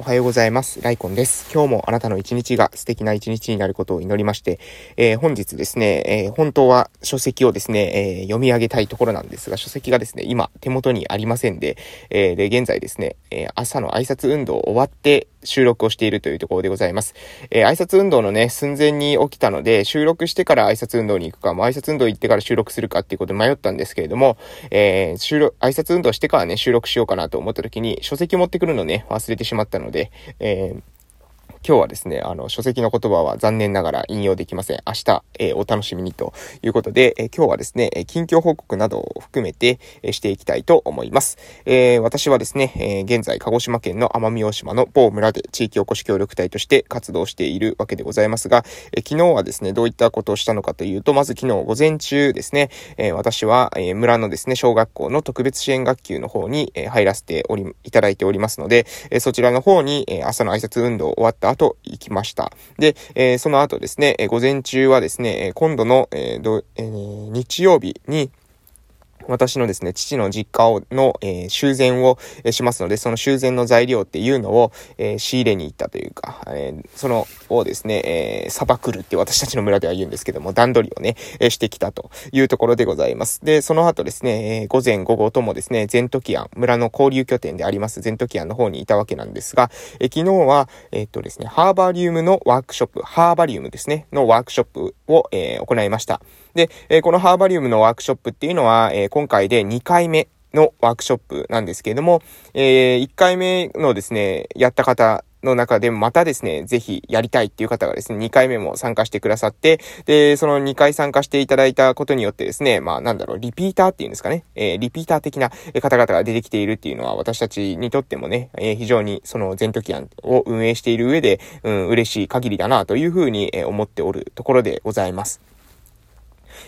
おはようございます。ライコンです。今日もあなたの一日が素敵な一日になることを祈りまして、えー、本日ですね、えー、本当は書籍をですね、えー、読み上げたいところなんですが、書籍がですね、今手元にありませんで、えで、現在ですね、え朝の挨拶運動終わって収録をしているというところでございます。え挨拶運動のね、寸前に起きたので、収録してから挨拶運動に行くか、も挨拶運動行ってから収録するかっていうことで迷ったんですけれども、え収録、挨拶運動してからね、収録しようかなと思った時に、書籍持ってくるのね、忘れてしまったので、えー今日はですね、あの、書籍の言葉は残念ながら引用できません。明日、えー、お楽しみにということで、えー、今日はですね、近況報告などを含めて、えー、していきたいと思います。え私はですね、え現在、鹿児島県の奄美大島の某村で地域おこし協力隊として活動しているわけでございますが、え昨日はですね、どういったことをしたのかというと、まず昨日午前中ですね、え私は、え村のですね、小学校の特別支援学級の方に、え入らせており、いただいておりますので、えそちらの方に、え朝の挨拶運動終わった後行きました。で、えー、その後ですね、え午前中はですね、今度の、えーえー、日曜日に、私のですね、父の実家をの、えー、修繕を、しますので、その修繕の材料っていうのを、えー、仕入れに行ったというか、えー、その、をですね、えー、砂漠るって私たちの村では言うんですけども、段取りをね、え、してきたというところでございます。で、その後ですね、え、午前午後ともですね、ゼントキアン、村の交流拠点でありますゼントキアンの方にいたわけなんですが、え、昨日は、え、っとですね、ハーバリウムのワークショップ、ハーバリウムですね、のワークショップを、え、行いました。で、えこのハーバリウムのワークショップっていうのは、え今回で2回目のワークショップなんですけれども、えー、1回目のですね、やった方の中でまたですね、ぜひやりたいっていう方がですね、2回目も参加してくださって、で、その2回参加していただいたことによってですね、まあなんだろう、リピーターっていうんですかね、えー、リピーター的な方々が出てきているっていうのは私たちにとってもね、えー、非常にその全トキアンを運営している上で、うん、嬉しい限りだなというふうに思っておるところでございます。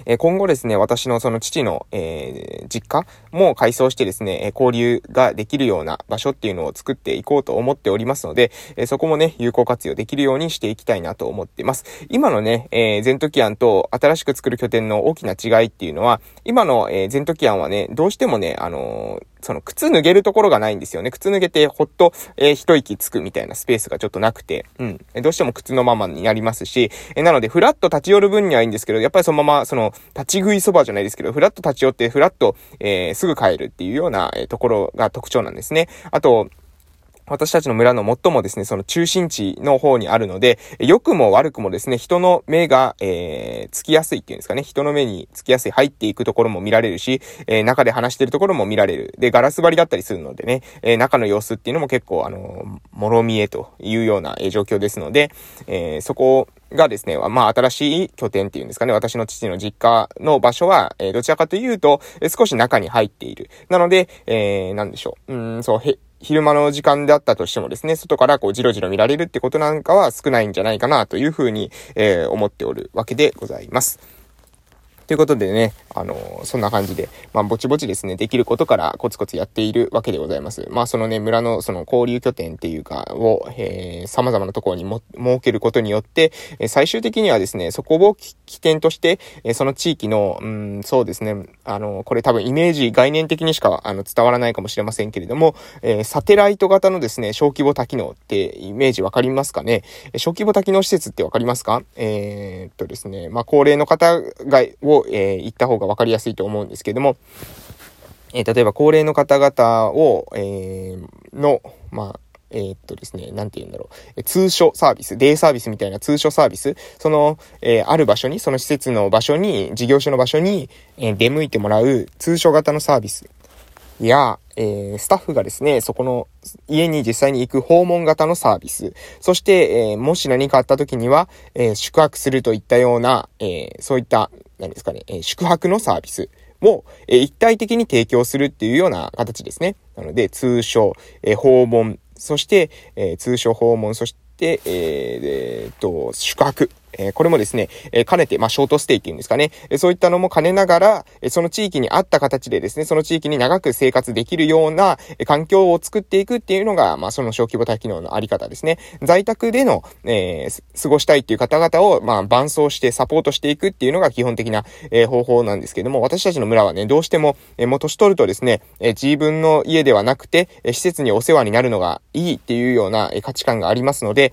え今後ですね、私のその父の、えー、実家も改装してですね、交流ができるような場所っていうのを作っていこうと思っておりますので、えそこもね、有効活用できるようにしていきたいなと思っています。今のね、えー、ゼントキアンと新しく作る拠点の大きな違いっていうのは、今の、えー、ゼントキアンはね、どうしてもね、あのーその靴脱げるところがないんですよね。靴脱げてほっと、えー、一息つくみたいなスペースがちょっとなくて、うん。どうしても靴のままになりますし、えー、なので、フラット立ち寄る分にはいいんですけど、やっぱりそのまま、その、立ち食いそばじゃないですけど、フラット立ち寄って、フラット、えー、すぐ帰るっていうような、え、ところが特徴なんですね。あと、私たちの村の最もですね、その中心地の方にあるので、良くも悪くもですね、人の目が、えー、つきやすいっていうんですかね、人の目につきやすい、入っていくところも見られるし、えー、中で話してるところも見られる。で、ガラス張りだったりするのでね、えー、中の様子っていうのも結構、あの、もろ見えというような、状況ですので、えー、そこがですね、まあ、新しい拠点っていうんですかね、私の父の実家の場所は、えー、どちらかというと、えー、少し中に入っている。なので、えー、なんでしょう。うん、そう、へ、昼間の時間であったとしてもですね、外からこうじろじろ見られるってことなんかは少ないんじゃないかなというふうに、えー、思っておるわけでございます。ということでね、あのー、そんな感じで、まあ、ぼちぼちですね、できることからコツコツやっているわけでございます。まあ、そのね、村のその交流拠点っていうか、を、えー、様々なところにも、設けることによって、えー、最終的にはですね、そこを起点として、えー、その地域の、うん、そうですね、あの、これ多分イメージ、概念的にしか、あの、伝わらないかもしれませんけれども、えー、サテライト型のですね、小規模多機能ってイメージわかりますかね？小規模多機能施設ってわかりますか？えー、っとですね、まあ、高齢の方が、を、えー、行った方がわかりやすいと思うんですけども、えー、例えば高齢の方々を、えー、の、まあ、えー、っとですね、なんて言うんだろう。通所サービス、デイサービスみたいな通所サービス、その、えー、ある場所に、その施設の場所に、事業所の場所に、えー、出向いてもらう通所型のサービスや、えー、スタッフがですね、そこの家に実際に行く訪問型のサービス、そして、えー、もし何かあった時には、えー、宿泊するといったような、えそういった、何ですかね、え宿泊のサービスを、え一体的に提供するっていうような形ですね。なので、通称、え訪問、そして、え通称訪問、そして、えー、えー、と、宿泊えこれもですね、え兼ねて、まあ、ショートステイっていうんですかね、えそういったのも兼ねながら、えその地域に合った形でですね、その地域に長く生活できるような、え環境を作っていくっていうのが、まあ、その小規模多機能のあり方ですね。在宅での、えー、過ごしたいっていう方々を、まあ、伴走してサポートしていくっていうのが基本的な、え、方法なんですけども、私たちの村はね、どうしても、えー、もう年取るとですね、え自分の家ではなくて、え施設にお世話になるのがいいっていうような、え価値観がありますので、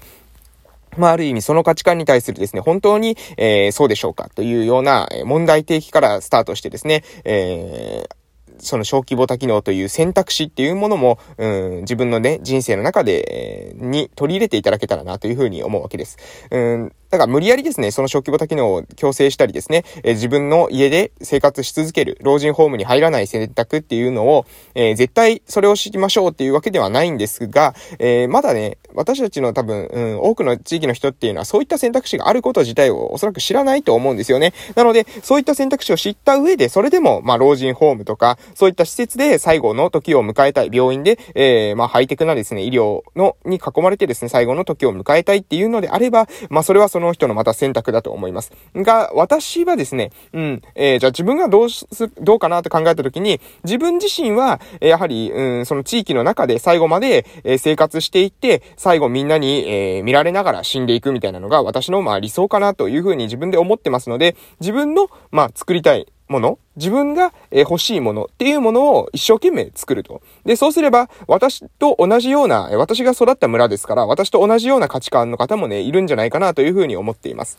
まあ、ある意味その価値観に対するですね、本当に、えー、そうでしょうかというような問題提起からスタートしてですね、えー、その小規模多機能という選択肢っていうものも、うん、自分のね、人生の中で、え、に取り入れていただけたらなというふうに思うわけです。うんだから無理やりですね、その小規模多機能を強制したりですね、えー、自分の家で生活し続ける、老人ホームに入らない選択っていうのを、えー、絶対それを知りましょうっていうわけではないんですが、えー、まだね、私たちの多分、うん、多くの地域の人っていうのはそういった選択肢があること自体をおそらく知らないと思うんですよね。なので、そういった選択肢を知った上で、それでも、まあ、老人ホームとか、そういった施設で最後の時を迎えたい、病院で、えー、まあ、ハイテクなですね、医療の、に囲まれてですね、最後の時を迎えたいっていうのであれば、まあ、それはそその人のまた選択だと思います。が、私はですね、うん、えー、じゃあ自分がどうす、どうかなと考えたときに、自分自身は、やはり、うん、その地域の中で最後まで、え生活していって、最後みんなに、えー、見られながら死んでいくみたいなのが私の、まあ理想かなというふうに自分で思ってますので、自分の、まあ作りたいもの、自分が欲しいものっていうものを一生懸命作ると。で、そうすれば、私と同じような、私が育った村ですから、私と同じような価値観の方もね、いるんじゃないかなというふうに思っています。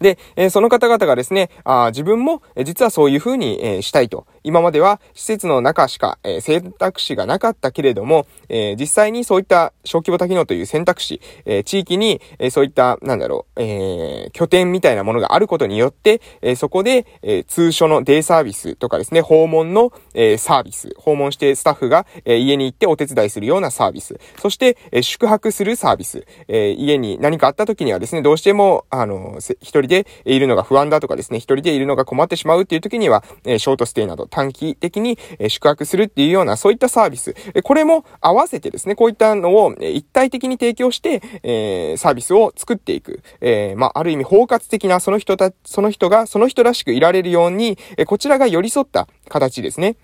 で、え、その方々がですね、あ自分も、実はそういうふうに、え、したいと。今までは施設の中しか、え、選択肢がなかったけれども、え実際にそういった小規模多機能という選択肢、え地域に、えそういった、なんだろう、え拠点みたいなものがあることによって、えそこで、え通所のデイサービスとかですね、訪問の、えサービス、訪問してスタッフが、え家に行ってお手伝いするようなサービス、そして、え宿泊するサービス、え家に何かあった時にはですね、どうしても、あの、一人でいるのが不安だとかですね、一人でいるのが困ってしまうっていう時には、えショートステイなど短期的に、宿泊するっていうような、そういったサービス、これも合わせてですね、こういったのを、一体的に提供して、えサービスを作っていく。えまあ、ある意味包括的なその人た、その人がその人らしくいられるように、こちらが寄り添った形ですね。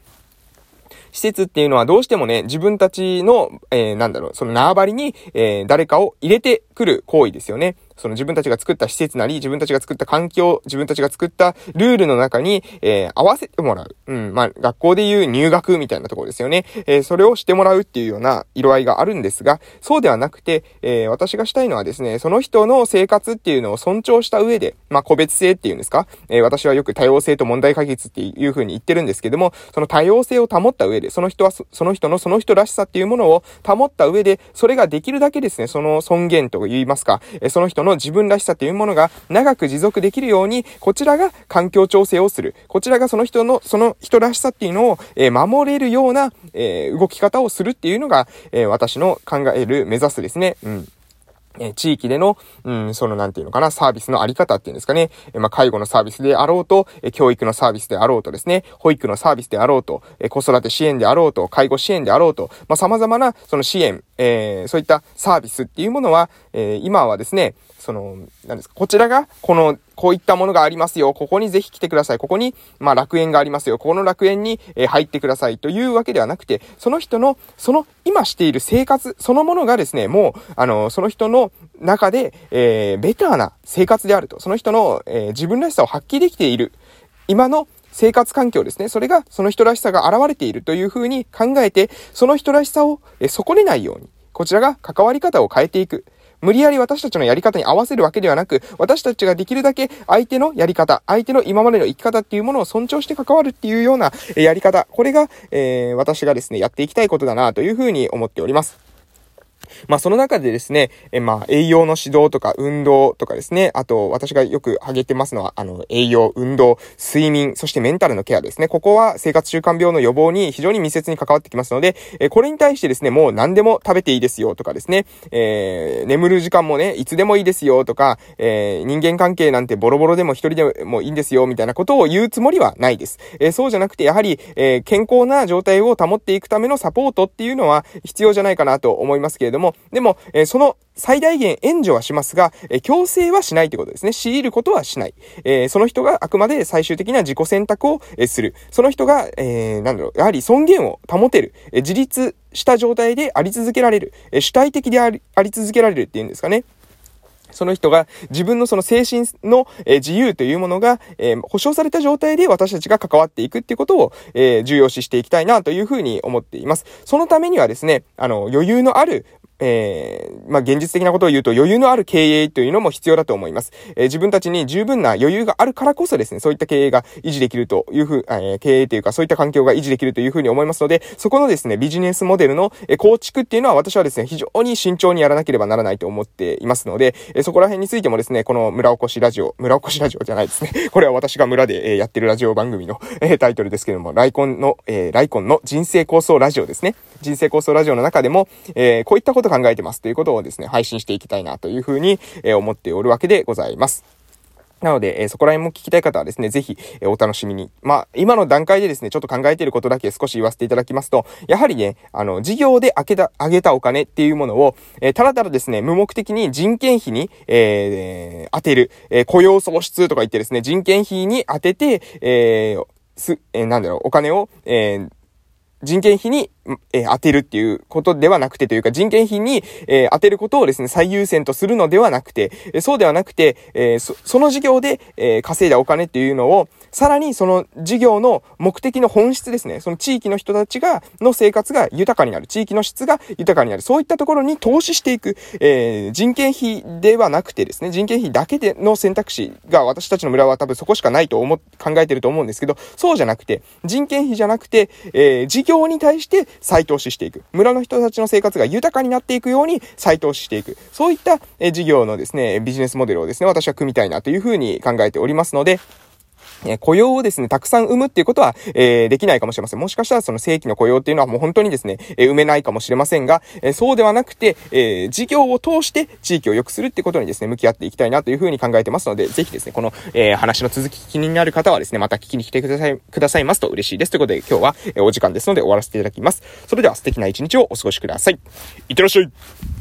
施設っていうのはどうしてもね、自分たちの、えー、なんだろう、その縄張りに、えー、誰かを入れてくる行為ですよね。その自分たちが作った施設なり、自分たちが作った環境、自分たちが作ったルールの中に、えー、合わせてもらう。うん、まあ、学校でいう入学みたいなところですよね。えー、それをしてもらうっていうような色合いがあるんですが、そうではなくて、えー、私がしたいのはですね、その人の生活っていうのを尊重した上で、まあ、個別性っていうんですか、えー、私はよく多様性と問題解決っていう風に言ってるんですけども、その多様性を保った上で、その人はその人のその人らしさっていうものを保った上で、それができるだけですね、その尊厳と言いますか、えー、その人のの自分らしさというものが長く持続できるように、こちらが環境調整をする。こちらがその人の、その人らしさっていうのを、え、守れるような、え、動き方をするっていうのが、え、私の考える、目指すですね。うん。え地域での、うん、その、なんていうのかな、サービスのあり方っていうんですかね。えまあ、介護のサービスであろうと、え教育のサービスであろうとですね、保育のサービスであろうと、え子育て支援であろうと、介護支援であろうと、まあ、様々な、その支援、えー、そういったサービスっていうものは、えー、今はですね、その、なんですか、こちらが、この、こういったものがありますよ。ここにぜひ来てください。ここに、まあ、楽園がありますよ。ここの楽園に、え、入ってください。というわけではなくて、その人の、その、今している生活、そのものがですね、もう、あの、その人の中で、えー、ベターな生活であると。その人の、えー、自分らしさを発揮できている。今の生活環境ですね。それがその人らしさが現れているというふうに考えて、その人らしさを、損ねないように、こちらが関わり方を変えていく。無理やり私たちのやり方に合わせるわけではなく、私たちができるだけ相手のやり方、相手の今までの生き方っていうものを尊重して関わるっていうようなやり方、これが、えー、私がですね、やっていきたいことだなというふうに思っております。まあその中でですね、えまあ栄養の指導とか運動とかですね、あと私がよく挙げてますのは、あの栄養、運動、睡眠、そしてメンタルのケアですね。ここは生活習慣病の予防に非常に密接に関わってきますので、えこれに対してですね、もう何でも食べていいですよとかですね、えー、眠る時間もね、いつでもいいですよとか、えー、人間関係なんてボロボロでも一人でもいいんですよみたいなことを言うつもりはないです。えー、そうじゃなくて、やはり、え健康な状態を保っていくためのサポートっていうのは必要じゃないかなと思いますけれどども、でも、えー、その最大限援助はしますが、えー、強制はしないということですね。強いることはしない。えー、その人があくまで最終的な自己選択を、え、する。その人が、えー、なんだろう、やはり尊厳を保てる。え、自立した状態であり続けられる。え、主体的でありあり続けられるっていうんですかね。その人が自分のその精神の、え自由というものが、えー、保障された状態で私たちが関わっていくっていうことを、えー、重要視していきたいなというふうに思っています。そのためにはですね、あの、余裕のある、えー、まあ、現実的なことを言うと余裕のある経営というのも必要だと思います。えー、自分たちに十分な余裕があるからこそですね、そういった経営が維持できるというふう、えー、経営というかそういった環境が維持できるというふうに思いますので、そこのですね、ビジネスモデルの、構築っていうのは私はですね、非常に慎重にやらなければならないと思っていますので、そこら辺についてもですね、この村おこしラジオ、村おこしラジオじゃないですね。これは私が村で、えやってるラジオ番組の、えタイトルですけども、ライコンの、えライコンの人生構想ラジオですね。人生構想ラジオの中でも、えこういったこと考えてますということをですね、配信していきたいなというふうに、え思っておるわけでございます。なので、えー、そこら辺も聞きたい方はですね、ぜひ、えー、お楽しみに。まあ、今の段階でですね、ちょっと考えていることだけ少し言わせていただきますと、やはりね、あの、事業であげた、あげたお金っていうものを、えー、ただただですね、無目的に人件費に、えー、当てる、え雇用創出とか言ってですね、人件費に当てて、えす、えなんだろう、お金を、え人件費にえ、当てるっていうことではなくてというか、人件費に、え、当てることをですね、最優先とするのではなくて、え、そうではなくて、えそ、その事業で、え稼いだお金っていうのを、さらにその事業の目的の本質ですね、その地域の人たちが、の生活が豊かになる、地域の質が豊かになる、そういったところに投資していく、え人件費ではなくてですね、人件費だけでの選択肢が私たちの村は多分そこしかないと思、考えてると思うんですけど、そうじゃなくて、人件費じゃなくて、え事業に対して再投資していく。村の人たちの生活が豊かになっていくように再投資していく。そういった、え事業のですね、ビジネスモデルをですね、私は組みたいなというふうに考えておりますので、え雇用をですね、たくさん生むっていうことは、えー、できないかもしれません。もしかしたらその正規の雇用っていうのはもう本当にですね、えー、埋めないかもしれませんが、えー、そうではなくて、え事業を通して地域を良くするってことにですね、向き合っていきたいなというふうに考えてますので、ぜひですね、この、え話の続き気になる方はですね、また聞きに来てください、くださいますと嬉しいです。ということで今日は、えお時間ですので終わらせていただきます。それでは素敵な一日をお過ごしください。いってらっしゃい